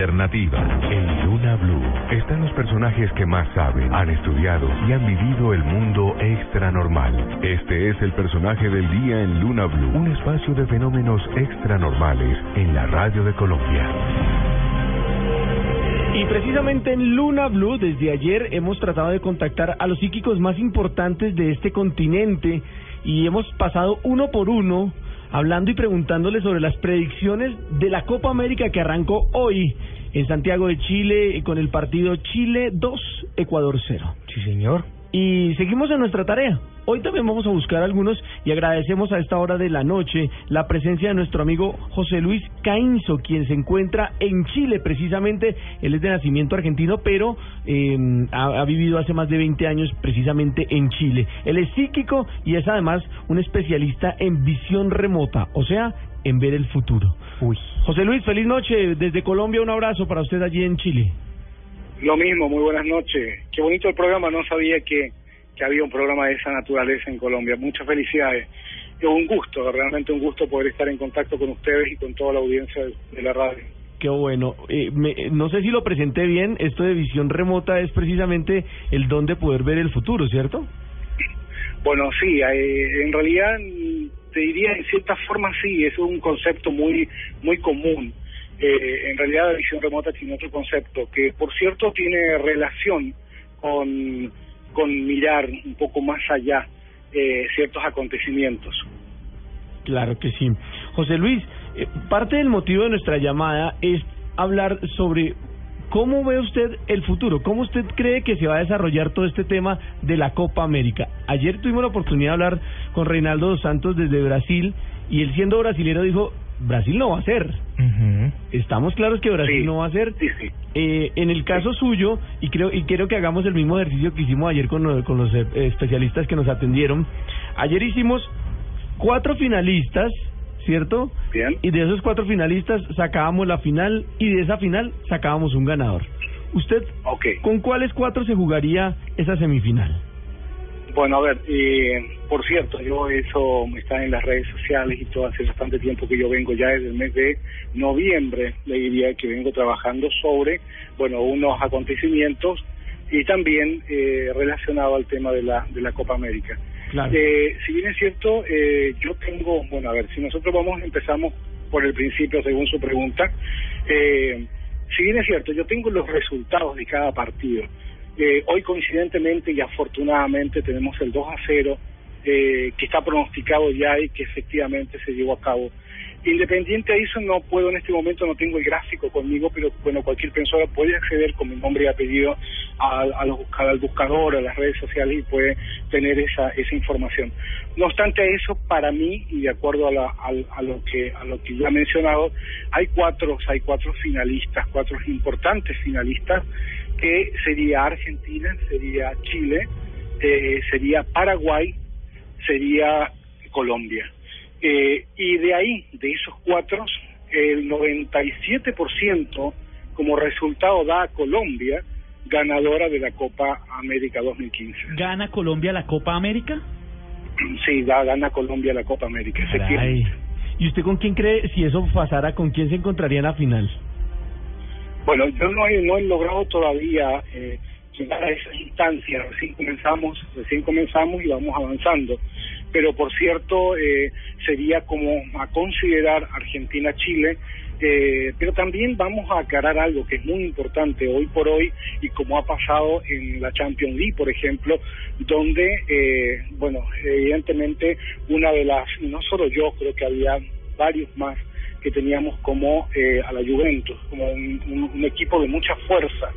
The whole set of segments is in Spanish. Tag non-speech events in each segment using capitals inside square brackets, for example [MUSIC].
Alternativa. En Luna Blue están los personajes que más saben, han estudiado y han vivido el mundo extra normal. Este es el personaje del día en Luna Blue, un espacio de fenómenos extra normales en la radio de Colombia. Y precisamente en Luna Blue, desde ayer hemos tratado de contactar a los psíquicos más importantes de este continente y hemos pasado uno por uno hablando y preguntándoles sobre las predicciones de la Copa América que arrancó hoy en Santiago de Chile con el partido Chile 2, Ecuador 0. Sí, señor. Y seguimos en nuestra tarea. Hoy también vamos a buscar algunos y agradecemos a esta hora de la noche la presencia de nuestro amigo José Luis Cainzo, quien se encuentra en Chile precisamente. Él es de nacimiento argentino, pero eh, ha, ha vivido hace más de 20 años precisamente en Chile. Él es psíquico y es además un especialista en visión remota, o sea, en ver el futuro. Uy. José Luis, feliz noche. Desde Colombia, un abrazo para usted allí en Chile. Lo mismo, muy buenas noches. Qué bonito el programa, no sabía que, que había un programa de esa naturaleza en Colombia. Muchas felicidades. Es un gusto, realmente un gusto poder estar en contacto con ustedes y con toda la audiencia de, de la radio. Qué bueno. Eh, me, no sé si lo presenté bien. Esto de visión remota es precisamente el don de poder ver el futuro, ¿cierto? Bueno, sí, eh, en realidad te diría en cierta forma sí, es un concepto muy muy común. Eh, en realidad la visión remota tiene otro concepto que por cierto tiene relación con, con mirar un poco más allá eh, ciertos acontecimientos. Claro que sí. José Luis, eh, parte del motivo de nuestra llamada es hablar sobre cómo ve usted el futuro, cómo usted cree que se va a desarrollar todo este tema de la Copa América. Ayer tuvimos la oportunidad de hablar con Reinaldo dos Santos desde Brasil y él siendo brasilero dijo, Brasil no va a ser. Estamos claros que Brasil Sí, no va a ser. sí, sí. Eh, en el caso suyo, y creo, y quiero que hagamos el mismo ejercicio que hicimos ayer con, lo- con los eh, especialistas que nos atendieron. Ayer hicimos cuatro finalistas, ¿cierto? Bien. Y de esos cuatro finalistas sacábamos la final y de esa final sacábamos un ganador. ¿Usted con cuáles cuatro se jugaría esa semifinal? Bueno, a ver, eh, por cierto, yo eso está en las redes sociales y todo hace bastante tiempo que yo vengo ya desde el mes de noviembre, le diría que vengo trabajando sobre, bueno, unos acontecimientos y también eh, relacionado al tema de la, de la Copa América. Claro. Eh, si bien es cierto, eh, yo tengo, bueno, a ver, si nosotros vamos, empezamos por el principio según su pregunta, eh, si bien es cierto, yo tengo los resultados de cada partido. Eh, hoy coincidentemente y afortunadamente tenemos el 2 a 0 eh, que está pronosticado ya y que efectivamente se llevó a cabo. Independiente de eso, no puedo en este momento, no tengo el gráfico conmigo, pero bueno, cualquier persona puede acceder con mi nombre y apellido a, a los al buscador, a las redes sociales y puede tener esa, esa información. No obstante eso, para mí, y de acuerdo a, la- lo que a lo que ya he mencionado, hay cuatro, hay cuatro finalistas, cuatro importantes finalistas, que sería Argentina, sería Chile, eh, sería Paraguay, sería Colombia. Eh, y de ahí, de esos cuatro, el 97% como resultado da a Colombia ganadora de la Copa América 2015. ¿Gana Colombia la Copa América? Sí, da, gana Colombia la Copa América. ¿Y usted con quién cree, si eso pasara, con quién se encontraría en la final? Bueno, yo no he, no he logrado todavía eh, llegar a esa instancia. Recién comenzamos, recién comenzamos y vamos avanzando. Pero por cierto, eh, sería como a considerar Argentina-Chile. Eh, pero también vamos a aclarar algo que es muy importante hoy por hoy y como ha pasado en la Champions League, por ejemplo, donde, eh, bueno, evidentemente una de las, no solo yo, creo que había varios más que teníamos como eh, a la Juventus, como un, un- equipo de mucha fuerza,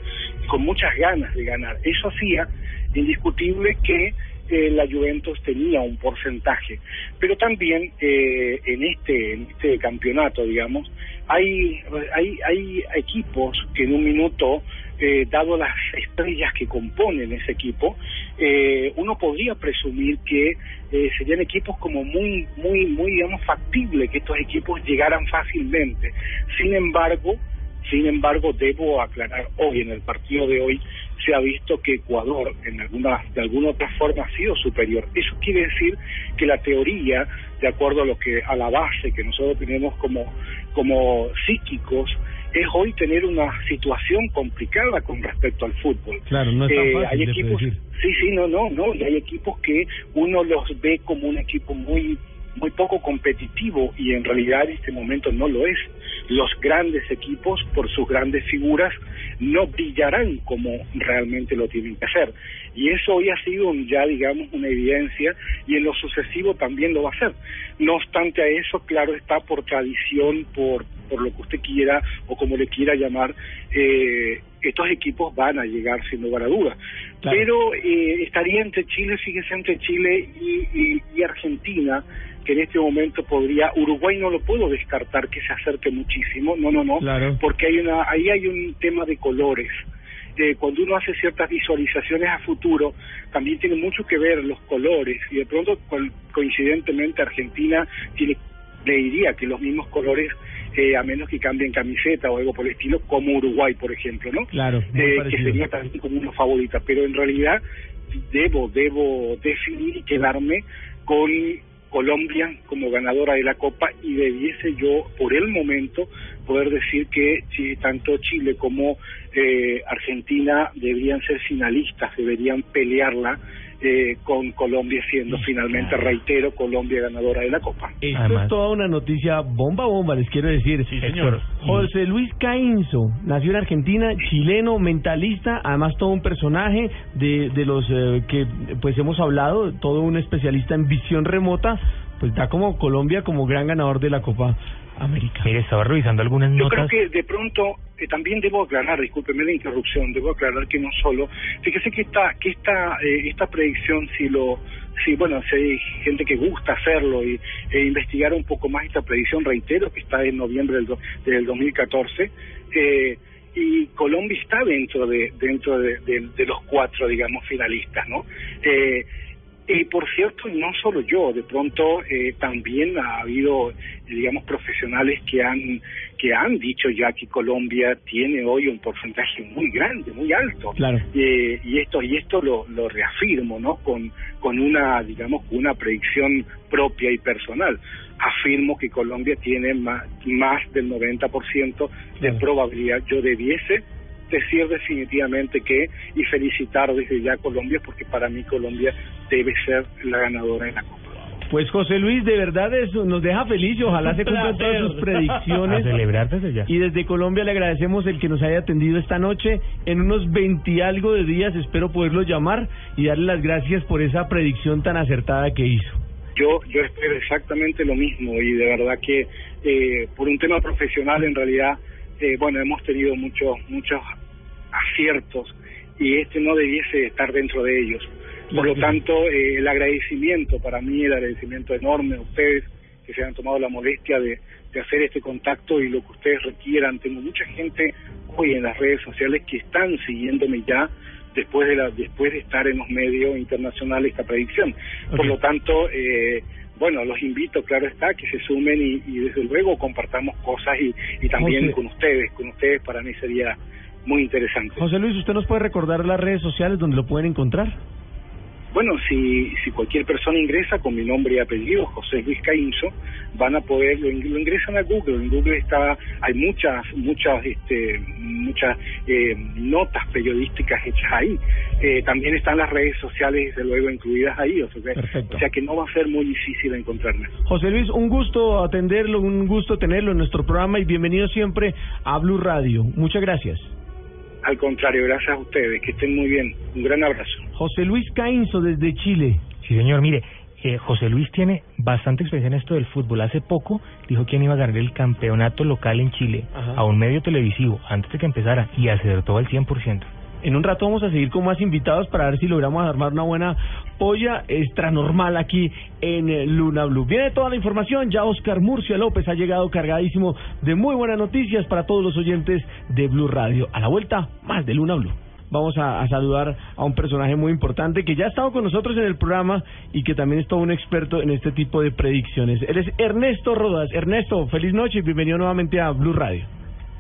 con muchas ganas de ganar. Eso hacía indiscutible que eh, la Juventus tenía un porcentaje, pero también eh, en este en este campeonato, digamos, hay hay hay equipos que en un minuto eh, dado las estrellas que componen ese equipo, eh, uno podría presumir que eh, serían equipos como muy, muy, muy, digamos, factible que estos equipos llegaran fácilmente. Sin embargo, sin embargo, debo aclarar hoy en el partido de hoy se ha visto que Ecuador en alguna de alguna otra forma ha sido superior. Eso quiere decir que la teoría, de acuerdo a lo que a la base que nosotros tenemos como como psíquicos, es hoy tener una situación complicada con respecto al fútbol. Claro, no es tan Eh, fácil hay de equipos, sí, sí, no, no, no, y hay equipos que uno los ve como un equipo muy muy poco competitivo y en realidad en este momento no lo es. Los grandes equipos, por sus grandes figuras, no brillarán como realmente lo tienen que hacer. Y eso hoy ha sido un- ya, digamos, una evidencia y en lo sucesivo también lo va a ser. No obstante a eso, claro está por tradición, por, por lo que usted quiera o como le quiera llamar, eh, estos equipos van a llegar sin lugar a dudas. Claro. Pero eh, estaría entre Chile, fíjese, entre Chile y, y- y Argentina, que en este momento podría, Uruguay no lo puedo descartar que se acerque muchísimo, no, no, no, Claro. porque hay una, ahí hay un tema de colores. Eh, cuando uno hace ciertas visualizaciones a futuro, también tiene mucho que ver los colores, y de pronto co- coincidentemente Argentina tiene, le diría que los mismos colores, eh, a menos que cambien camiseta o algo por el estilo, como Uruguay, por ejemplo, ¿no? Claro, Eh, que sería también como una favorita, pero en realidad debo, debo definir y quedarme con Colombia como ganadora de la Copa y debiese yo, por el momento, poder decir que si tanto Chile como eh, Argentina deberían ser finalistas, deberían pelearla eh, con Colombia siendo finalmente, reitero, Colombia ganadora de la Copa. Esto Además- es toda una noticia bomba bomba, les quiero decir. Sí, señor. José Luis Caínzo, nació en Argentina, chileno, mentalista, además todo un personaje de, de los eh, que pues hemos hablado, todo un especialista en visión remota, pues da como Colombia como gran ganador de la Copa América. Mire, estaba revisando algunas Yo creo notas. que de pronto eh, también debo aclarar, discúlpeme la interrupción, debo aclarar que no solo, fíjese que esta que esta eh, esta predicción si lo si bueno, si hay gente que gusta hacerlo y e investigar un poco más esta predicción, reitero que está en noviembre del, do- del 2014 eh, y Colombia está dentro de dentro de, de- de los cuatro digamos finalistas, ¿no? Eh, y por cierto, no solo yo, de pronto eh, también ha habido, digamos, profesionales que han que han dicho ya que Colombia tiene hoy un porcentaje muy grande, muy alto. Claro. Eh, y esto y esto lo, lo reafirmo, ¿no? Con con una, digamos, una predicción propia y personal. Afirmo que Colombia tiene más, más del 90% de Claro. probabilidad. Yo debiese decir definitivamente que y felicitar desde ya a Colombia porque para mí Colombia debe ser la ganadora de la Copa. Pues José Luis, de verdad eso nos deja feliz y ojalá se cumplan todas sus [LAUGHS] A predicciones. celebrar desde ya. Y desde Colombia le agradecemos el que nos haya atendido esta noche. En unos 20 y algo de días espero poderlo llamar y darle las gracias por esa predicción tan acertada que hizo. Yo yo espero exactamente lo mismo y de verdad que eh, por un tema profesional en realidad eh, bueno hemos tenido muchos muchos aciertos y este no debiese estar dentro de ellos. Por lo tanto, eh, el agradecimiento para mí, el agradecimiento enorme a ustedes que se han tomado la molestia de, de hacer este contacto y lo que ustedes requieran. Tengo mucha gente hoy en las redes sociales que están siguiéndome ya después de la después de estar en los medios internacionales esta predicción. Por lo tanto, eh, bueno, los invito, claro está, que se sumen y, y desde luego compartamos cosas y, y también José. con ustedes, con ustedes para mí sería muy interesante. José Luis, ¿usted nos puede recordar las redes sociales donde lo pueden encontrar? Bueno, si, si cualquier persona ingresa con mi nombre y apellido, José Luis Caínzo, van a poder, lo, ing- lo ingresan a Google. En Google está, hay muchas, muchas, este, muchas eh, notas periodísticas hechas ahí. Eh, también están las redes sociales, desde luego, incluidas ahí. O sea, que, o sea que no va a ser muy difícil encontrarme. José Luis, un gusto atenderlo, un gusto tenerlo en nuestro programa y bienvenido siempre a Blue Radio. Muchas gracias. Al contrario, gracias a ustedes, que estén muy bien. Un gran abrazo. José Luis Caínzo desde Chile. Sí, señor, mire, eh, José Luis tiene bastante experiencia en esto del fútbol. Hace poco dijo quién iba a ganar el campeonato local en Chile Ajá. a un medio televisivo antes de que empezara y acertó al 100%. En un rato vamos a seguir con más invitados para ver si logramos armar una buena polla extra normal aquí en eh, Luna Blue. Viene toda la información, ya Oscar Murcia López ha llegado cargadísimo de muy buenas noticias para todos los oyentes de Blue Radio. A la vuelta, más de Luna Blue. Vamos a, a saludar a un personaje muy importante que ya ha estado con nosotros en el programa y que también es todo un experto en este tipo de predicciones. Él es Ernesto Rodas. Ernesto, feliz noche y bienvenido nuevamente a Blue Radio.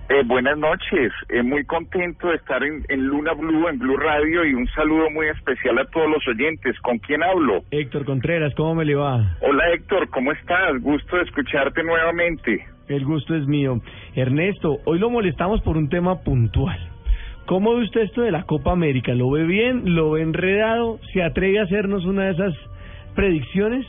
Eh, buenas noches, eh, muy contento de estar en, en Luna Blue, en Blue Radio y un saludo muy especial a todos los oyentes. ¿Con quién hablo? Héctor Contreras, ¿cómo me le va? Hola Héctor, ¿cómo estás? Gusto de escucharte nuevamente. El gusto es mío. Ernesto, hoy lo molestamos por un tema puntual. ¿Cómo ve usted esto de la Copa América? ¿Lo ve bien? ¿Lo ve enredado? ¿Se atreve a hacernos una de esas predicciones?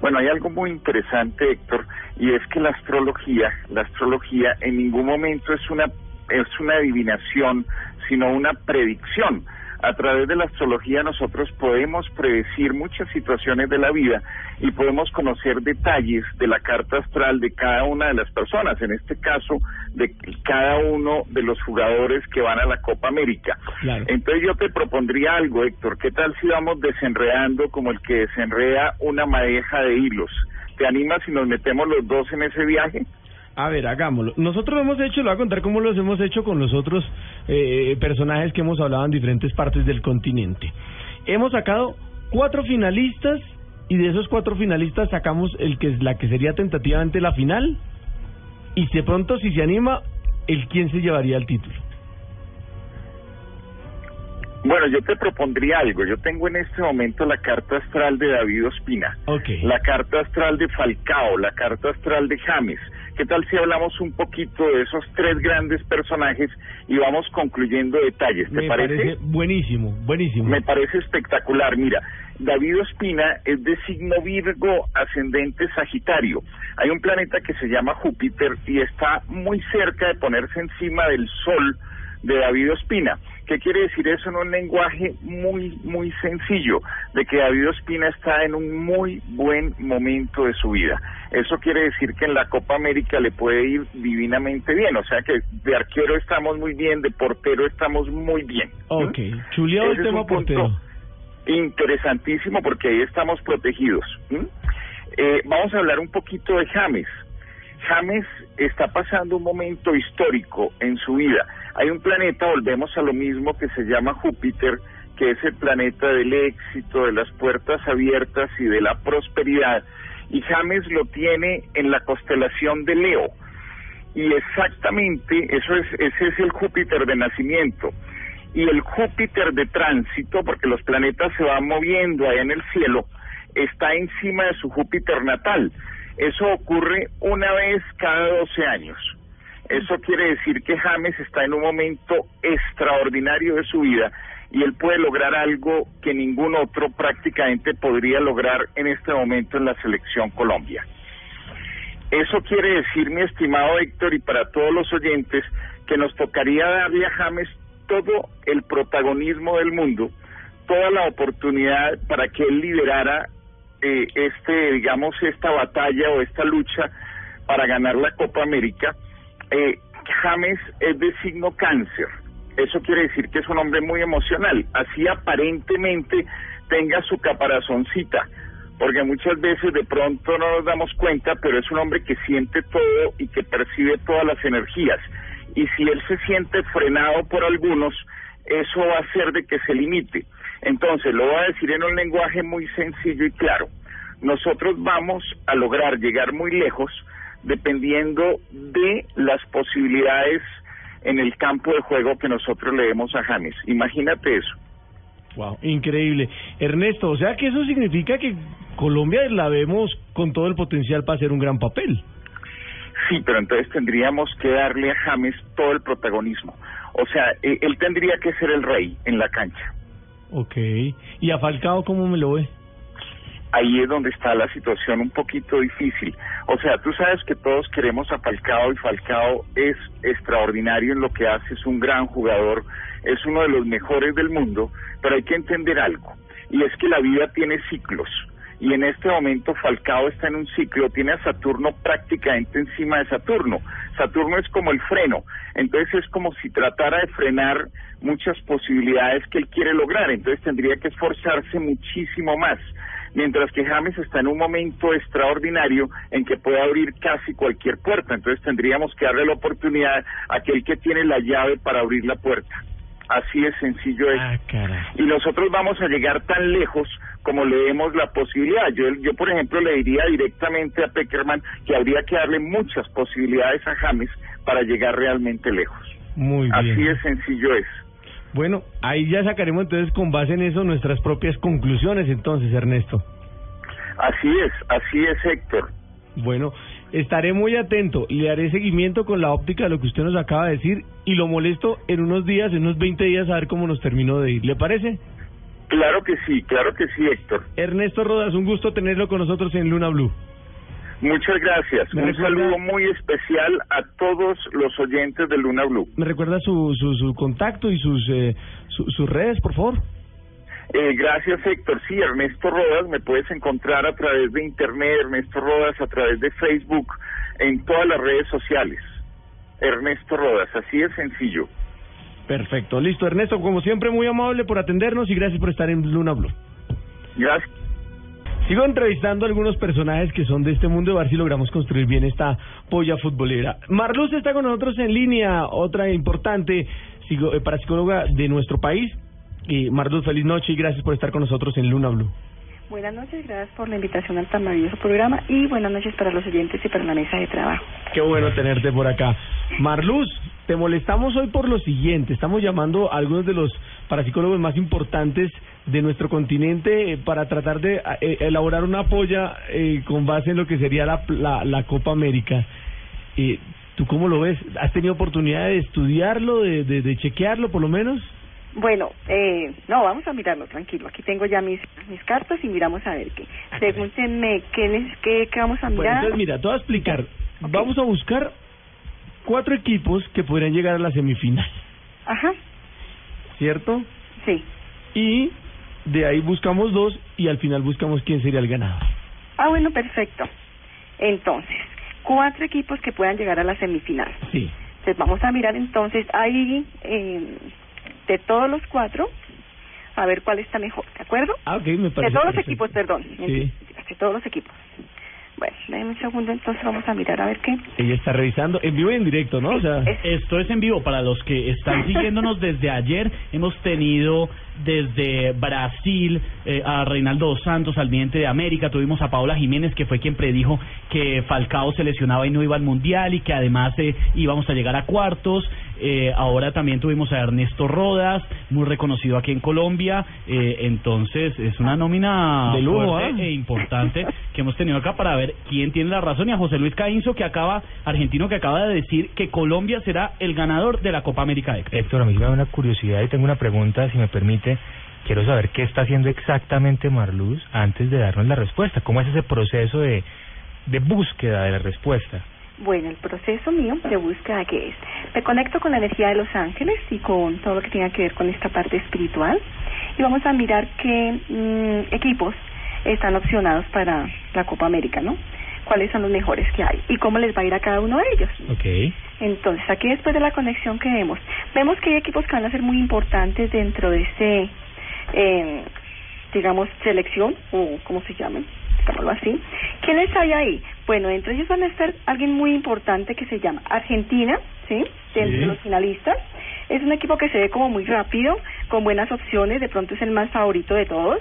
Bueno, hay algo muy interesante, Héctor, y es que la astrología, la astrología en ningún momento es una es una adivinación, sino una predicción a través de la astrología nosotros podemos predecir muchas situaciones de la vida y podemos conocer detalles de la carta astral de cada una de las personas, en este caso de cada uno de los jugadores que van a la Copa América. Entonces yo te propondría algo, Héctor, ¿qué tal si vamos desenredando como el que desenreda una madeja de hilos? ¿Te animas si nos metemos los dos en ese viaje? A ver, hagámoslo. Nosotros lo hemos hecho, lo voy a contar cómo los hemos hecho con los otros eh, personajes que hemos hablado en diferentes partes del continente. Hemos sacado cuatro finalistas y de esos cuatro finalistas sacamos el que es la que sería tentativamente la final y de pronto si se anima el quién se llevaría el título. Bueno, yo te propondría algo. Yo tengo en este momento la carta astral de David Ospina, okay. la carta astral de Falcao, la carta astral de James. ¿Qué tal si hablamos un poquito de esos tres grandes personajes y vamos concluyendo detalles? ¿Te Me parece? Buenísimo, buenísimo. Me parece espectacular. Mira, David Ospina es de signo Virgo ascendente Sagitario. Hay un planeta que se llama Júpiter y está muy cerca de ponerse encima del Sol de David Ospina. ¿Qué quiere decir eso en un lenguaje muy, muy sencillo? De que David Ospina está en un muy buen momento de su vida. Eso quiere decir que en la Copa América le puede ir divinamente bien. O sea que de arquero estamos muy bien, de portero estamos muy bien. Ok, chuleado el tema portero. Interesantísimo porque ahí estamos protegidos. Eh, vamos a hablar un poquito de James. James está pasando un momento histórico en su vida. Hay un planeta, volvemos a lo mismo, que se llama Júpiter, que es el planeta del éxito, de las puertas abiertas y de la prosperidad. Y James lo tiene en la constelación de Leo. Y exactamente, eso es, ese es el Júpiter de nacimiento. Y el Júpiter de tránsito, porque los planetas se van moviendo allá en el cielo, está encima de su Júpiter natal. Eso ocurre una vez cada 12 años. Eso quiere decir que James está en un momento extraordinario de su vida y él puede lograr algo que ningún otro prácticamente podría lograr en este momento en la selección Colombia. Eso quiere decir, mi estimado Héctor, y para todos los oyentes, que nos tocaría darle a James todo el protagonismo del mundo, toda la oportunidad para que él liderara eh, este, digamos, esta batalla o esta lucha para ganar la Copa América, eh, James es de signo cáncer. Eso quiere decir que es un hombre muy emocional. Así aparentemente tenga su caparazoncita, porque muchas veces de pronto no nos damos cuenta, pero es un hombre que siente todo y que percibe todas las energías. Y si él se siente frenado por algunos, eso va a hacer de que se limite. Entonces, lo voy a decir en un lenguaje muy sencillo y claro. Nosotros vamos a lograr llegar muy lejos dependiendo de las posibilidades en el campo de juego que nosotros le demos a James. Imagínate eso. Wow, increíble. Ernesto, o sea que eso significa que Colombia la vemos con todo el potencial para hacer un gran papel. Sí, pero entonces tendríamos que darle a James todo el protagonismo. O sea, e, él tendría que ser el rey en la cancha. Ok. ¿Y a Falcao cómo me lo ve? Ahí es donde está la situación un poquito difícil. O sea, tú sabes que todos queremos a Falcao y Falcao es extraordinario en lo que hace, es un gran jugador, es uno de los mejores del mundo, pero hay que entender algo, y es que la vida tiene ciclos y en este momento Falcao está en un ciclo, tiene a Saturno prácticamente encima de Saturno. Saturno es como el freno, entonces es como si tratara de frenar muchas posibilidades que él quiere lograr, entonces tendría que esforzarse muchísimo más. Mientras que James está en un momento extraordinario en que puede abrir casi cualquier puerta, entonces tendríamos que darle la oportunidad a aquel que tiene la llave para abrir la puerta. Así de sencillo es. Ah, y nosotros vamos a llegar tan lejos como le demos la posibilidad. Yo, yo por ejemplo, le diría directamente a Peckerman que habría que darle muchas posibilidades a James para llegar realmente lejos. Muy bien. Así de sencillo es. Bueno, ahí ya sacaremos entonces con base en eso nuestras propias conclusiones entonces, Ernesto. Así es, así es, Héctor. Bueno, estaré muy atento, le haré seguimiento con la óptica de lo que usted nos acaba de decir y lo molesto en unos días, en unos 20 días, a ver cómo nos terminó de ir. ¿Le parece? Claro que sí, claro que sí, Héctor. Ernesto Rodas, un gusto tenerlo con nosotros en Luna Blue. Muchas gracias. Me Un recuerda- saludo muy especial a todos los oyentes de Luna Blue. ¿Me recuerda su, su, su contacto y sus, eh, su- sus redes, por favor? Eh, gracias, Héctor. Sí, Ernesto Rodas, me puedes encontrar a través de Internet, Ernesto Rodas, a través de Facebook, en todas las redes sociales. Ernesto Rodas, así de sencillo. Perfecto, listo. Ernesto, como siempre, muy amable por atendernos y gracias por estar en Luna Blue. Gracias. Sigo entrevistando a algunos personajes que son de este mundo de ver si logramos construir bien esta polla futbolera. Marluz está con nosotros en línea, otra importante psico- eh, parapsicóloga de nuestro país. Y Marluz, feliz noche y gracias por estar con nosotros en Luna Blue. Buenas noches, gracias por la invitación al tan maravilloso programa y buenas noches para los oyentes y para la mesa de trabajo. Qué bueno tenerte por acá. Marluz, te molestamos hoy por lo siguiente. Estamos llamando a algunos de los parapsicólogos más importantes de nuestro continente eh, para tratar de eh, elaborar una polla eh, con base en lo que sería la, la, la Copa América. Eh, ¿Tú cómo lo ves? ¿Has tenido oportunidad de estudiarlo, de, de, de chequearlo por lo menos? Bueno, eh, no, vamos a mirarlo, tranquilo. Aquí tengo ya mis mis cartas y miramos a ver qué. Pregúntenme qué, qué, qué vamos a Bueno, mirar. entonces mira, te voy a explicar. Vamos a buscar cuatro equipos que podrían llegar a la semifinal, Ajá, ¿cierto? sí. y de ahí buscamos dos y al final buscamos quién sería el ganador. Ah, bueno, perfecto. Entonces, cuatro equipos que puedan llegar a la semifinal. Sí. Entonces vamos a mirar entonces ahí eh, de todos los cuatro a ver cuál está mejor, ¿de acuerdo? Ah, ok, me parece. de todos los equipos, perdón. Sí. De todos los equipos. Bueno, déjeme un segundo, entonces vamos a mirar a ver qué. Ella está revisando en vivo y en directo, ¿no? O sea, Es- Esto es en vivo para los que están [LAUGHS] siguiéndonos desde ayer. Hemos tenido desde Brasil eh, a Reinaldo dos Santos, al vidente de América. Tuvimos a Paola Jiménez, que fue quien predijo que Falcao se lesionaba y no iba al Mundial y que además eh, íbamos a llegar a cuartos. Eh, ahora también tuvimos a Ernesto Rodas, muy reconocido aquí en Colombia. Eh, entonces es una nómina De lujo, ¿ah? e importante [LAUGHS] que hemos tenido acá para ver quién tiene la razón y a José Luis Caínzo que acaba argentino que acaba de decir que Colombia será el ganador de la Copa América Héctor. Héctor, a mí me da una curiosidad y tengo una pregunta, si me permite. Quiero saber qué está haciendo exactamente Marluz antes de darnos la respuesta. ¿Cómo es ese proceso de, de búsqueda de la respuesta? Bueno, el proceso mío de búsqueda que es, me conecto con la energía de los ángeles y con todo lo que tenga que ver con esta parte espiritual y vamos a mirar qué mm, equipos están opcionados para la Copa América, ¿no? Cuáles son los mejores que hay y cómo les va a ir a cada uno de ellos. Ok. Entonces, aquí después de la conexión que vemos, vemos que hay equipos que van a ser muy importantes dentro de ese, eh, digamos, selección, o como se llaman, digámoslo así. ¿Quiénes hay ahí? Bueno, entre ellos van a estar alguien muy importante que se llama Argentina, ¿sí? Dentro Sí. de los finalistas. Es un equipo que se ve como muy rápido, con buenas opciones, de pronto es el más favorito de todos.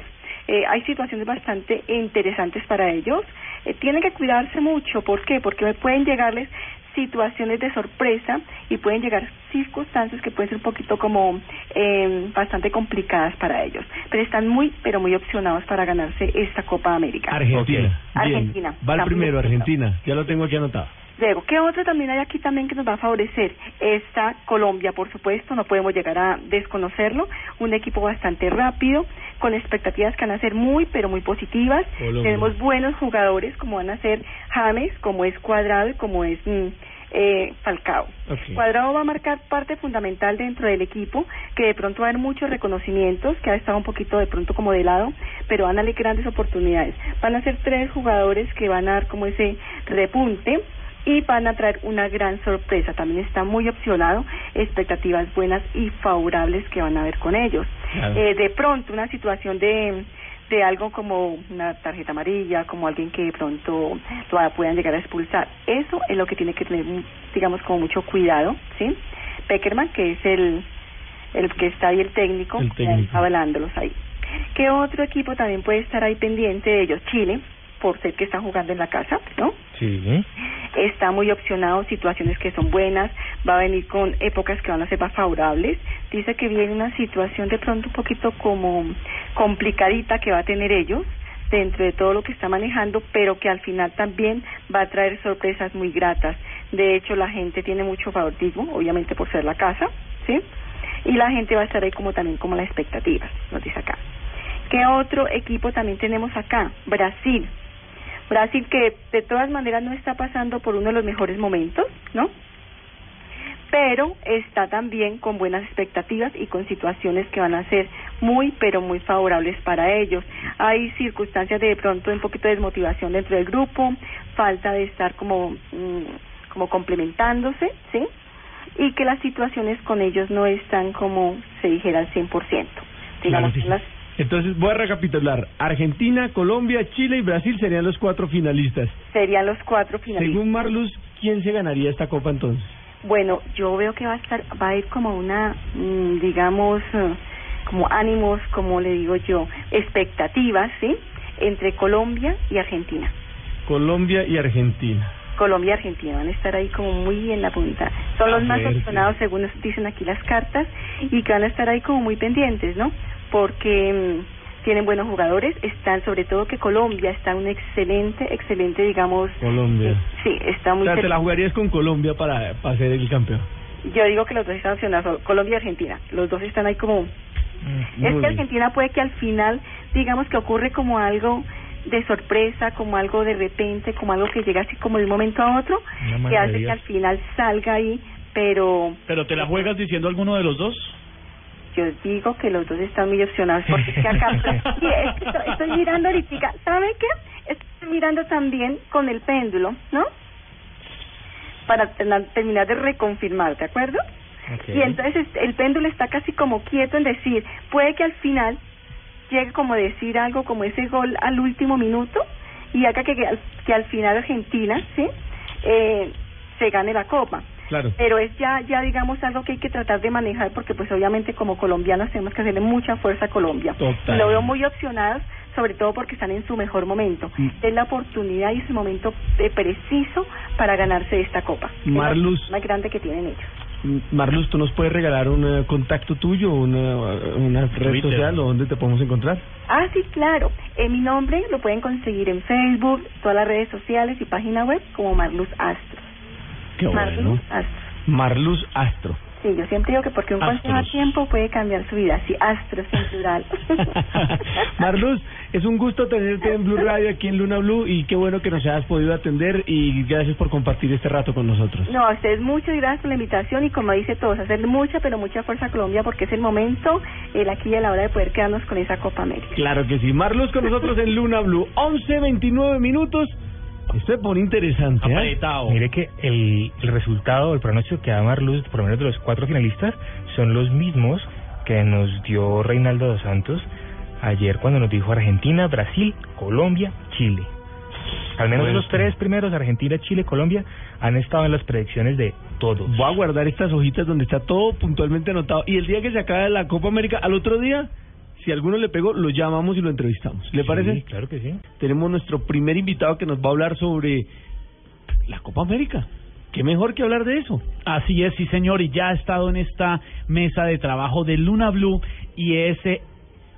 Eh, hay situaciones bastante interesantes para ellos. Eh, tienen que cuidarse mucho. ¿Por qué? Porque pueden llegarles situaciones de sorpresa y pueden llegar circunstancias que pueden ser un poquito como eh, bastante complicadas para ellos. Pero están muy, pero muy opcionados para ganarse esta Copa América. Argentina. Argentina. Va el primero. Argentina. Ya lo tengo aquí anotado. Luego, ¿qué otro también hay aquí también que nos va a favorecer? Está Colombia, por supuesto, no podemos llegar a desconocerlo. Un equipo bastante rápido, con expectativas que van a ser muy, pero muy positivas. Colombia. Tenemos buenos jugadores, como van a ser James, como es Cuadrado y como es mm, eh, Falcao. Cuadrado va a marcar parte fundamental dentro del equipo, que de pronto va a haber muchos reconocimientos, que ha estado un poquito de pronto como de lado, pero van a darle grandes oportunidades. Van a ser tres jugadores que van a dar como ese repunte y van a traer una gran sorpresa. También está muy opcionado, expectativas buenas y favorables que van a ver con ellos. Claro. Eh, de pronto una situación de de algo como una tarjeta amarilla, como alguien que de pronto lo puedan llegar a expulsar. Eso es lo que tiene que tener, digamos, como mucho cuidado, ¿sí? Peckerman, que es el, el que está ahí, el técnico, El técnico. avalándolos ahí. ¿Qué otro equipo también puede estar ahí pendiente de ellos? Chile, por ser que están jugando en la casa, ¿no? Sí. Está muy opcionado, situaciones que son buenas, va a venir con épocas que van a ser más favorables. Dice que viene una situación de pronto un poquito como complicadita que va a tener ellos dentro de todo lo que está manejando, pero que al final también va a traer sorpresas muy gratas. De hecho, la gente tiene mucho favoritismo, obviamente por ser la casa, ¿sí? Y la gente va a estar ahí como también como las expectativas, nos dice acá. ¿Qué otro equipo también tenemos acá? Brasil. Brasil que de todas maneras no está pasando por uno de los mejores momentos, ¿no? Pero está también con buenas expectativas y con situaciones que van a ser muy, pero muy favorables para ellos. Hay circunstancias de, de pronto un poquito de desmotivación dentro del grupo, falta de estar como, mm, como complementándose, ¿sí? Y que las situaciones con ellos no están como se dijera al 100%. Digamos, Claro, sí. las Entonces voy a recapitular. Argentina, Colombia, Chile y Brasil serían los cuatro finalistas. serían los cuatro finalistas. Según Marluz, ¿quién se ganaría esta copa entonces? Bueno, yo veo que va a estar, va a ir como una, mm, digamos, eh, como ánimos, como le digo yo, expectativas, ¿sí? Entre Colombia y Argentina. Colombia y Argentina. Colombia y Argentina van a estar ahí como muy en la punta. Son los A más opcionados según nos dicen aquí las cartas y que van a estar ahí como muy pendientes, ¿no? Porque mm, tienen buenos jugadores, están sobre todo que Colombia está un excelente, excelente, digamos, Colombia. eh, sí, está O muy sea, te la jugarías con Colombia para, para ser el campeón. Yo digo que los dos están opcionados, Colombia y Argentina. Los dos están ahí como... Muy es que. Argentina puede que al final, digamos que ocurre como algo de sorpresa, como algo de repente, como algo que llega así como de un momento a otro, que hace que al final salga ahí, pero ¿Pero te la juegas diciendo alguno de los dos? Yo digo que los dos están muy opcionados porque es que acá [LAUGHS] sí, es que estoy, estoy mirando ahorita, ¿sabe qué? Estoy mirando también con el péndulo, ¿no? Para terminar de reconfirmar, ¿de acuerdo? Y entonces este, el péndulo está casi como quieto en decir, puede que al final llegue como a decir algo como ese gol al último minuto y haga que, que, al, que al final Argentina, ¿sí? Eh, se gane la copa. Claro. Pero es ya, ya digamos algo que hay que tratar de manejar porque pues obviamente como colombianos tenemos que hacerle mucha fuerza a Colombia. Total. Lo veo muy opcionados, sobre todo porque están en su mejor momento. Mm. Es la oportunidad y es el momento eh, preciso para ganarse esta copa. Es la Marluz. más grande que tienen ellos. Mm, Marluz, ¿tú nos puedes regalar un eh, contacto tuyo, una, una red Twitter. social o dónde te podemos encontrar? Ah, sí, claro. Eh, mi nombre lo pueden conseguir en Facebook, todas las redes sociales y página web como Marluz Astro. Qué Marluz Astro. Marluz Astro. Sí, yo siempre digo que porque un consejo a tiempo puede cambiar su vida. Sí, Astro en plural. [LAUGHS] Marluz, es un gusto tenerte en Blue Radio aquí en Luna Blue y qué bueno que nos hayas podido atender y gracias por compartir este rato con nosotros. No, a ustedes muchas gracias por la invitación y como dice todos, hacer mucha, pero mucha fuerza a Colombia porque es el momento, el aquí y a la hora de poder quedarnos con esa Copa América. Claro que sí. Marluz con nosotros en Luna Blue. 11, 29 minutos. Esto se pone interesante. ¿eh? Mire que el, el resultado, el pronóstico que da Marluz, por lo menos de los cuatro finalistas, son los mismos que nos dio Reinaldo dos Santos ayer cuando nos dijo Argentina, Brasil, Colombia, Chile. Al menos Bueno, los tres primeros, Argentina, Chile, Colombia, han estado en las predicciones de todos. Voy a guardar estas hojitas donde está todo puntualmente anotado. Y el día que se acabe la Copa América, al otro día, si alguno le pegó, lo llamamos y lo entrevistamos. ¿Le Sí, parece? Claro que sí. Tenemos nuestro primer invitado que nos va a hablar sobre la Copa América. ¿Qué mejor que hablar de eso? Así es, sí señor, y ya ha estado en esta mesa de trabajo de Luna Blue y es eh,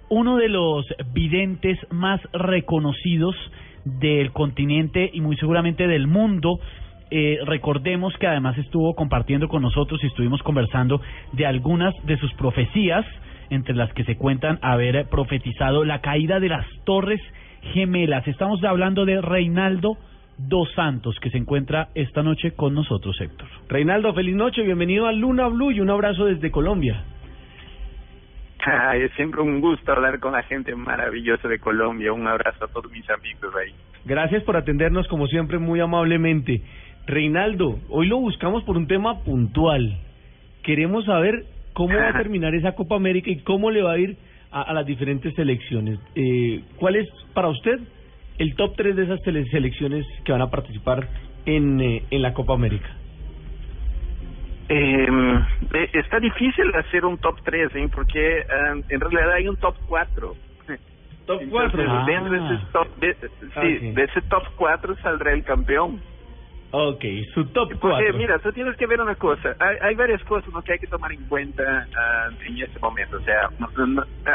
uno de los videntes más reconocidos del continente y muy seguramente del mundo. Eh, recordemos que además estuvo compartiendo con nosotros y estuvimos conversando de algunas de sus profecías, entre las que se cuentan haber profetizado la caída de las torres gemelas. Estamos hablando de Reinaldo Dos Santos, que se encuentra esta noche con nosotros, Héctor. Reinaldo, feliz noche, bienvenido a Luna Blue y un abrazo desde Colombia. Ay, es siempre un gusto hablar con la gente maravillosa de Colombia. Un abrazo a todos mis amigos ahí. Gracias por atendernos como siempre muy amablemente. Reinaldo, hoy lo buscamos por un tema puntual. Queremos saber cómo va a [LAUGHS] terminar esa Copa América y cómo le va a ir a, a las diferentes selecciones. Eh, ¿Cuál es para usted el top 3 de esas selecciones que van a participar en, eh, en la Copa América? Eh, eh, está difícil hacer un top 3, ¿eh? porque eh, en realidad hay un top 4. Top Entonces, cuatro. dentro de Ah. ese top, de, sí, Ok. de ese top 4 saldrá el campeón. Ok, su top Porque 4. mira, tú tienes que ver una cosa. Hay, hay varias cosas ¿no? que hay que tomar en cuenta ah, en este momento. O sea,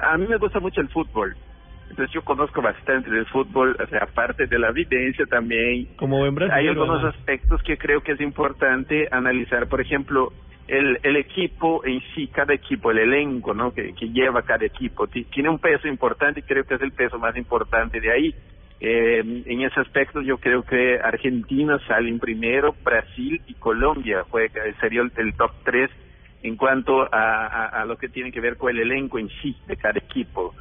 a mí me gusta mucho el fútbol. Entonces yo conozco bastante del fútbol, o sea, aparte de la evidencia también. Como buen Hay brasileño, algunos aspectos que creo que es importante analizar. Por ejemplo, el, el equipo en sí, cada equipo, el elenco ¿no? que, que lleva cada equipo, ti- tiene un peso importante y creo que es el peso más importante de ahí. Eh, en ese aspecto yo creo que Argentina sale en primero, Brasil y Colombia juega, sería el, top 3 en cuanto a, a, lo que tiene que ver con el elenco en sí de cada equipo.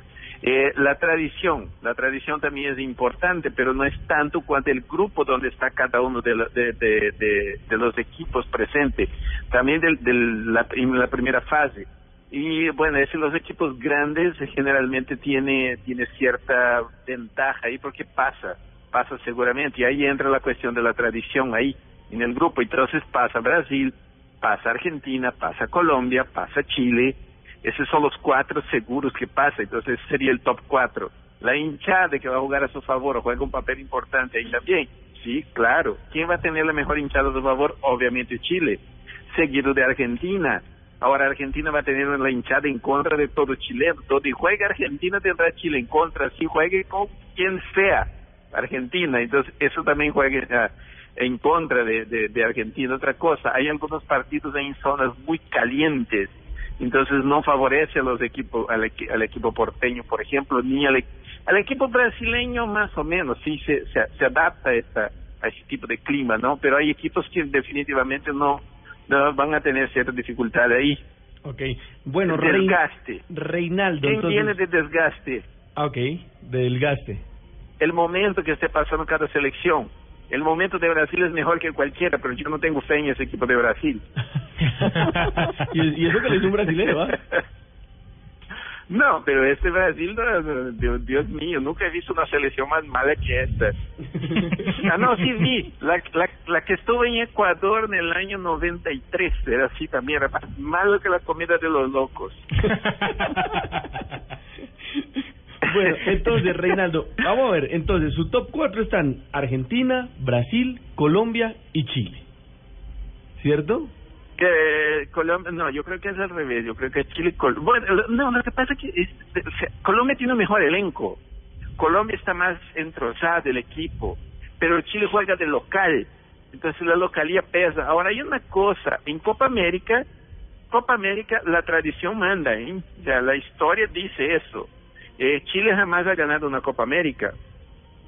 Eh, la tradición, la tradición también es importante, pero no es tanto cuanto el grupo donde está cada uno de, la- de, los equipos presentes, también del, del, en la primera fase. Y bueno, es los equipos grandes eh, generalmente tiene, tiene cierta ventaja ahí porque pasa, pasa seguramente. Y ahí entra la cuestión de la tradición ahí en el grupo. Entonces pasa Brasil, pasa Argentina, pasa Colombia, pasa Chile. Esos son los cuatro seguros que pasa. Entonces sería el top cuatro. La hinchada que va a jugar a su favor juega un papel importante ahí también. Sí, claro. ¿Quién va a tener la mejor hinchada a su favor? Obviamente Chile. Seguido de Argentina. Ahora Argentina va a tener la hinchada en contra de todo chileno. Donde juega Argentina tendrá Chile en contra. Si juegue con quien sea Argentina. Entonces eso también juega ah, en contra de, Argentina. Otra cosa, hay algunos partidos en zonas muy calientes. Entonces no favorece a los equipos, al, al equipo porteño, por ejemplo, ni al, e- al equipo brasileño más o menos, sí se, se, se adapta a, esta, a ese tipo de clima, ¿no? Pero hay equipos que definitivamente no, no van a tener cierta dificultad ahí. Ok. Bueno, Rein- Desgaste. Reinaldo, ¿Quién entonces... viene de desgaste? Ah, ok, del gaste. El momento que esté pasando cada selección. El momento de Brasil es mejor que cualquiera, pero yo no tengo fe en ese equipo de Brasil. [LAUGHS] y, y eso que le hizo un brasileño, ¿ah? [LAUGHS] No, pero este Brasil, Dios, Dios mío, nunca he visto una selección más mala que esta. [LAUGHS] ah, no, sí vi, la, la, la que estuvo en Ecuador en el año 93, era así también, era más malo que la comida de los locos. [LAUGHS] Bueno, entonces, Reinaldo, vamos a ver. Entonces, su top 4 están Argentina, Brasil, Colombia y Chile. ¿Cierto? Colombia, no, yo creo que es al revés, yo creo que Chile, bueno, no, lo que pasa es que Colombia tiene un mejor elenco, Colombia está más entrosada del equipo, pero Chile juega de local, entonces la localía pesa. Ahora hay una cosa, en Copa América, Copa América la tradición manda, ¿eh? o sea, la historia dice eso. Eh, Chile jamás ha ganado una Copa América.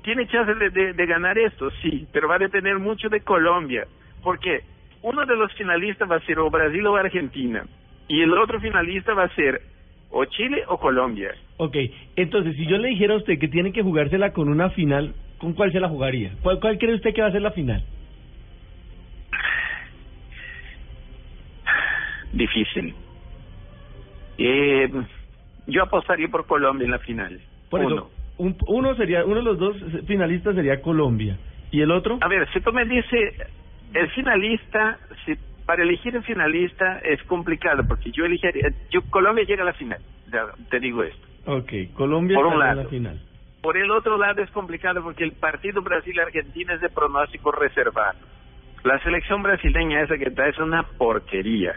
¿Tiene chance de, de, de ganar esto? Sí, pero va a depender mucho de Colombia. porque Uno de los finalistas va a ser o Brasil o Argentina. Y el otro finalista va a ser o Chile o Colombia. Ok, entonces, si yo le dijera a usted que tiene que jugársela con una final, ¿con cuál se la jugaría? ¿Cuál, cuál cree usted que va a ser la final? Difícil. Eh, yo apostaría por Colombia en la final. Por Uno. eso, un- uno sería, uno de los dos finalistas sería Colombia. ¿Y el otro? A ver, si tú me dices, el finalista, si para elegir el finalista es complicado, porque yo elegiría, yo Colombia llega a la final, ya te digo esto. Ok, Colombia Por un estará en lado. la final. Por el otro lado es complicado porque el partido Brasil-Argentina es de pronóstico reservado. La selección brasileña esa que está es una porquería,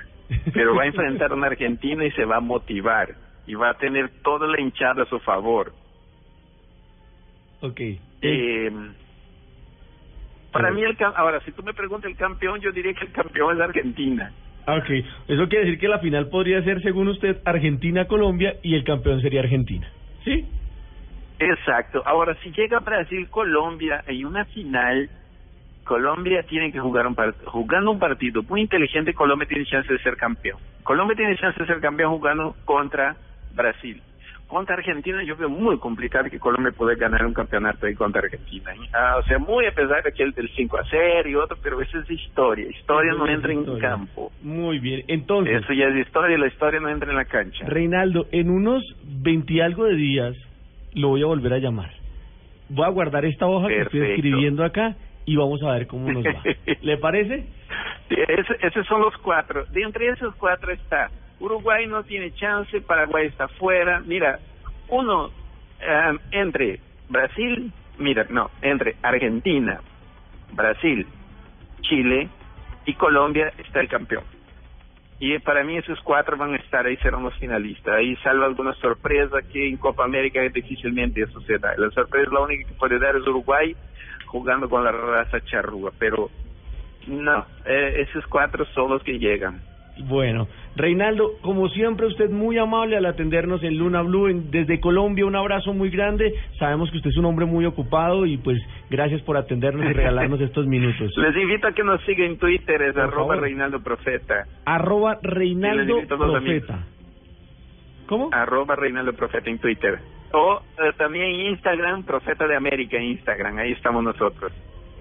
pero va a enfrentar a una Argentina y se va a motivar y va a tener toda la hinchada a su favor. Ok. Eh, para mí, el ahora, si tú me preguntas el campeón, yo diría que el campeón es Argentina. Ok, eso quiere decir que la final podría ser, según usted, Argentina-Colombia y el campeón sería Argentina. ¿Sí? Exacto. Ahora, si llega Brasil-Colombia en una final, Colombia tiene que jugar un partido. Jugando un partido muy inteligente, Colombia tiene chance de ser campeón. Colombia tiene chance de ser campeón jugando contra Brasil. Contra Argentina yo veo muy complicado que Colombia pueda ganar un campeonato ahí contra Argentina. ¿eh? Ah, o sea, muy a pesar de aquel del 5 a 0 y otro, pero eso es historia. Historia no es entra en campo. Muy bien, entonces, Eso ya es historia y la historia no entra en la cancha. Reinaldo, en unos 20 y algo de días lo voy a volver a llamar. Voy a guardar esta hoja que estoy escribiendo acá y vamos a ver cómo nos va. [LAUGHS] ¿Le parece? Ese- esos son los cuatro. De entre esos cuatro está Uruguay no tiene chance, Paraguay está fuera. Mira, uno eh, entre Brasil, mira, no, entre Argentina, Brasil, Chile y Colombia está el campeón. Y para mí esos cuatro van a estar ahí, serán los finalistas. Ahí salvo alguna sorpresa que en Copa América difícilmente suceda. La sorpresa, la única que puede dar es Uruguay jugando con la raza charrúa, pero no, eh, esos cuatro son los que llegan. Bueno, Reinaldo, como siempre, usted muy amable al atendernos en Luna Blue en- desde Colombia. Un abrazo muy grande. Sabemos que usted es un hombre muy ocupado y pues gracias por atendernos y regalarnos [LAUGHS] estos minutos. Les invito a que nos sigan en Twitter, es Por arroba favor. Reinaldo Profeta. Arroba Reinaldo Profeta. ¿Cómo? Arroba Reinaldo Profeta en Twitter. O eh, también Instagram, Profeta de América Instagram, ahí estamos nosotros.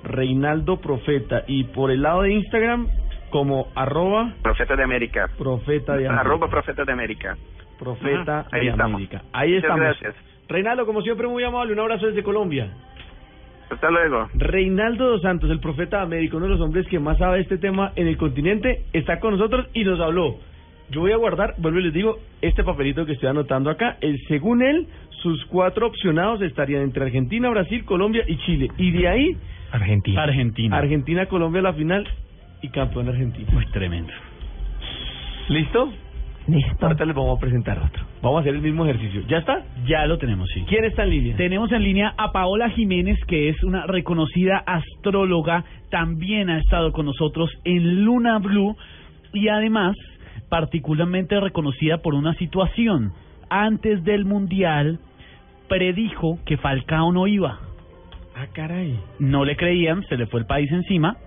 Reinaldo Profeta. Y por el lado de Instagram, como arroba Profeta de América. Profeta de América. Arroba Profeta de América. Profeta ahí de estamos. América. Ahí Muchas estamos. gracias. Reinaldo, como siempre, muy amable. Un abrazo desde Colombia. Hasta luego. Reinaldo dos Santos, el profeta América, uno de los hombres que más sabe este tema en el continente, está con nosotros y nos habló. Yo voy a guardar, vuelvo y les digo, este papelito que estoy anotando acá. El, según él, sus cuatro opcionados estarían entre Argentina, Brasil, Colombia y Chile. Y de ahí, Argentina. Argentina. Argentina, Colombia a la final y campeón Argentina. Muy tremendo. ¿Listo? Listo. Ahorita les vamos a presentar otro. Vamos a hacer el mismo ejercicio. ¿Ya está? Ya lo tenemos, sí. ¿Quién está en línea? Tenemos en línea a Paola Jiménez, que es una reconocida astróloga, también ha estado con nosotros en Luna Blue y además particularmente reconocida por una situación. Antes del Mundial predijo que Falcao no iba. Ah, caray. No le creían, se le fue el país encima,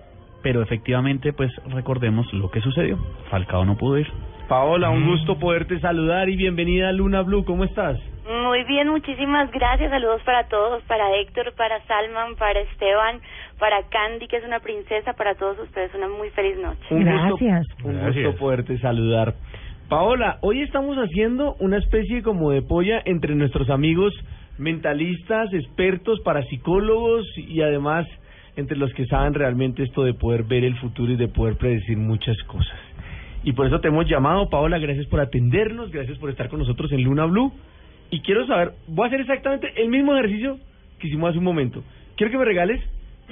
pero efectivamente pues recordemos lo que sucedió. Falcao no pudo ir. Paola, un gusto poderte saludar y bienvenida a Luna Blue. ¿Cómo estás? Muy bien, muchísimas gracias. Saludos para todos, para Héctor, para Salman, para Esteban, para Candy, que es una princesa, para todos ustedes. Una muy feliz noche. Un Gracias. Gusto, un Gracias. gusto poderte saludar. Paola, hoy estamos haciendo una especie como de polla entre nuestros amigos mentalistas, expertos, parapsicólogos y además entre los que saben realmente esto de poder ver el futuro y de poder predecir muchas cosas. Y por eso te hemos llamado, Paola, gracias por atendernos, gracias por estar con nosotros en Luna Blue. Y quiero saber, voy a hacer exactamente el mismo ejercicio que hicimos hace un momento. Quiero que me regales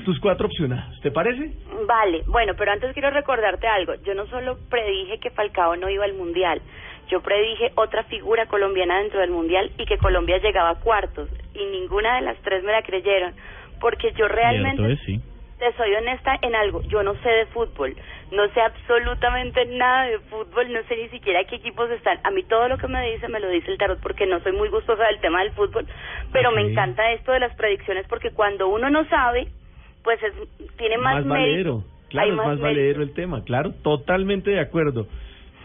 tus cuatro opcionados, ¿te parece? Vale, bueno, pero antes quiero recordarte algo. Yo no solo predije que Falcao no iba al Mundial, yo predije otra figura colombiana dentro del Mundial y que Colombia llegaba a cuartos. Y ninguna de las tres me la creyeron, porque yo realmente... Es, sí. te soy honesta en algo, yo no sé de fútbol, no sé absolutamente nada de fútbol, no sé ni siquiera qué equipos están. A mí todo lo que me dice me lo dice el tarot porque no soy muy gustosa del tema del fútbol, pero me encanta esto de las predicciones porque cuando uno no sabe, pues es, tiene más, mérito. valedero. Claro, Hay es más más valedero el tema, claro, totalmente de acuerdo.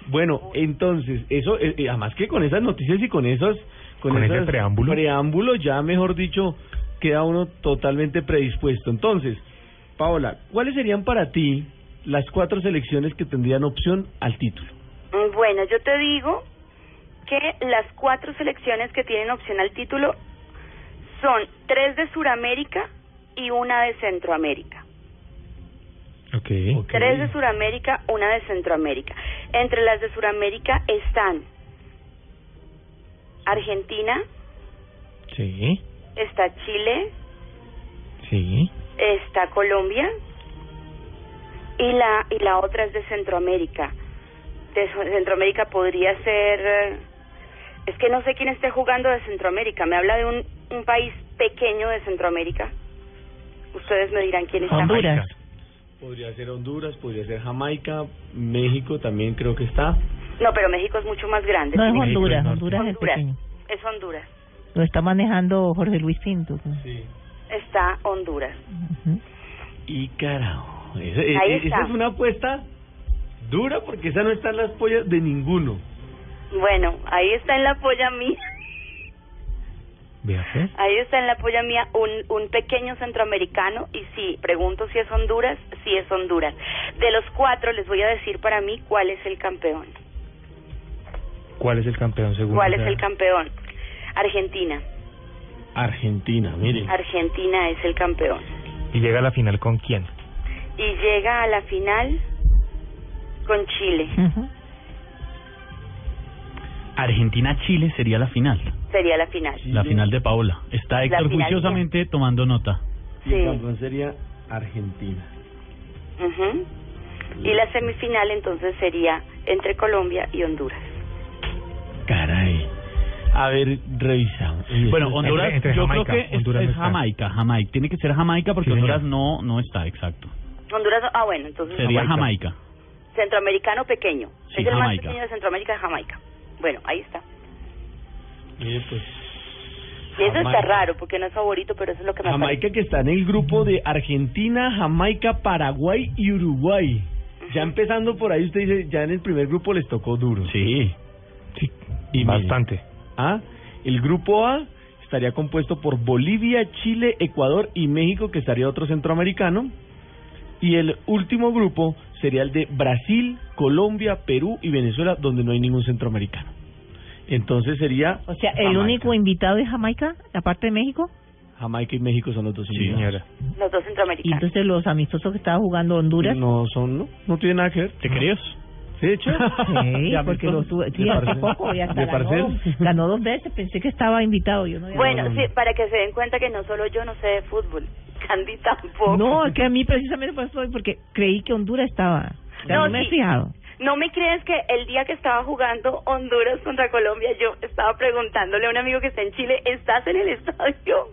Bueno, entonces, eso, eh, eh, además que con esas noticias y con esos, con, Con ese esas preámbulo. preámbulos, ya mejor dicho, queda uno totalmente predispuesto. Entonces, Paola, ¿cuáles serían para ti las cuatro selecciones que tendrían opción al título? Bueno, yo te digo que las cuatro selecciones que tienen opción al título son tres de Sudamérica y una de Centroamérica. Ok. Tres de Sudamérica, una de Centroamérica. Entre las de Sudamérica están Argentina, Sí, está Chile, sí. está Colombia y la y la otra es de Centroamérica. De Centroamérica podría ser eh, es que no sé quién esté jugando de Centroamérica. Me habla de un, un país pequeño de Centroamérica. Ustedes me dirán quién está. Honduras. Podría ser Honduras, podría ser Jamaica, México también creo que está. No, pero México es mucho más grande. No es Honduras. Honduras es Honduras. pequeño. Es Honduras. Lo está manejando Jorge Luis Pinto. Sí. Está Honduras. Y carajo, esa, e- Ahí e- está. esa es una apuesta dura porque esa no está en las pollas de ninguno. Bueno, ahí está en la polla mía. Vea pues. Ahí está en la polla mía un, un pequeño centroamericano y sí, pregunto si es Honduras, sí es Honduras. De los cuatro les voy a decir para mí cuál es el campeón. ¿Cuál es el campeón según? ¿Cuál es el campeón? Argentina. Argentina, miren. Argentina es el campeón. ¿Y llega a la final con quién? Y llega a la final con Chile. Argentina-Chile sería la final. Sería la final. La final de Paola. Está Héctor juiciosamente tomando nota. Y el Sí. campeón sería Argentina. Y la semifinal entonces sería entre Colombia y Honduras. A ver, revisamos. Bueno, Honduras, entre yo Jamaica, creo que es, Honduras es no está. Jamaica, Jamaica. Tiene que ser Jamaica porque Sí. Honduras no no está, exacto. Honduras, ah, bueno, entonces Sería Jamaica. centroamericano pequeño. Sí, es el más Jamaica. pequeño de Centroamérica, Jamaica. Bueno, ahí está. Mire, pues. Y eso está Jamaica. raro porque no es favorito, pero eso es lo que me Jamaica que está en el grupo de Argentina, Jamaica, Paraguay y Uruguay. Ya empezando por ahí, usted dice, ya en el primer grupo les tocó duro. Sí. Sí, Y bastante. Ah, el grupo A estaría compuesto por Bolivia, Chile, Ecuador y México, que estaría otro centroamericano. Y el último grupo sería el de Brasil, Colombia, Perú y Venezuela, donde no hay ningún centroamericano. Entonces sería O sea, el Jamaica. único invitado es Jamaica, aparte de México. Jamaica y México son los dos Sí, invitados. señora. Los dos Y centroamericanos. entonces los amistosos que estaba jugando Honduras. No son, no, no tiene nada que ver. ¿Te crees? Sí, de hecho. Sí, ¿Ya porque lo tuve, sí, De hace poco y hasta de ganó, ganó dos veces, pensé que estaba invitado. Yo no Bueno, no, no. sí, para que se den cuenta que no solo yo no sé de fútbol, [LAUGHS] Candy tampoco. No, es que a mí precisamente por eso, porque creí que Honduras estaba. Sea, No, no, me he sí. fijado. ¿No me crees que el día que estaba jugando Honduras contra Colombia, yo estaba preguntándole a un amigo que está en Chile, ¿estás en el estadio?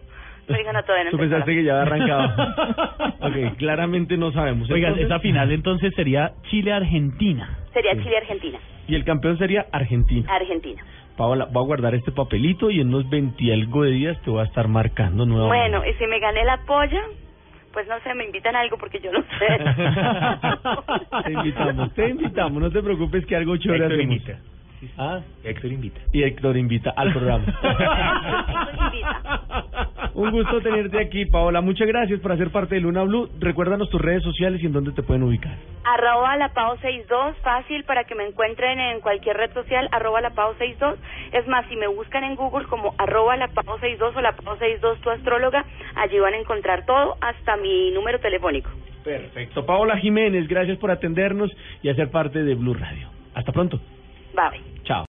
Me dijo, no, todavía no Tú pensaste sola". que ya había arrancado. [LAUGHS] ok, claramente no sabemos. Oiga, Entonces- esa final entonces sería Chile-Argentina. Sería Chile-Argentina. Y el campeón sería Argentina. Argentina. Paola, voy a guardar este papelito y en unos 20 y algo de días te voy a estar marcando nuevamente. Bueno, y si me gané la polla, pues no sé, me invitan a algo porque yo no sé. [LAUGHS] te invitamos, te invitamos, no te preocupes que algo chévere Héctor hacemos. invita. Ah, Héctor invita. y Héctor invita al programa. [LAUGHS] invita. Un gusto tenerte aquí, Paola. Muchas gracias por hacer parte de Luna Blue. Recuérdanos tus redes sociales y en dónde te pueden ubicar. Arroba la Pau 62, fácil para que me encuentren en cualquier red social, arroba la Pau 62. Es más, si me buscan en Google como arroba la Pau 62 o la Pau 62 tu astróloga, allí van a encontrar todo, hasta mi número telefónico. Perfecto. Paola Jiménez, gracias por atendernos y hacer parte de Blue Radio. Hasta pronto. Bye. Ciao.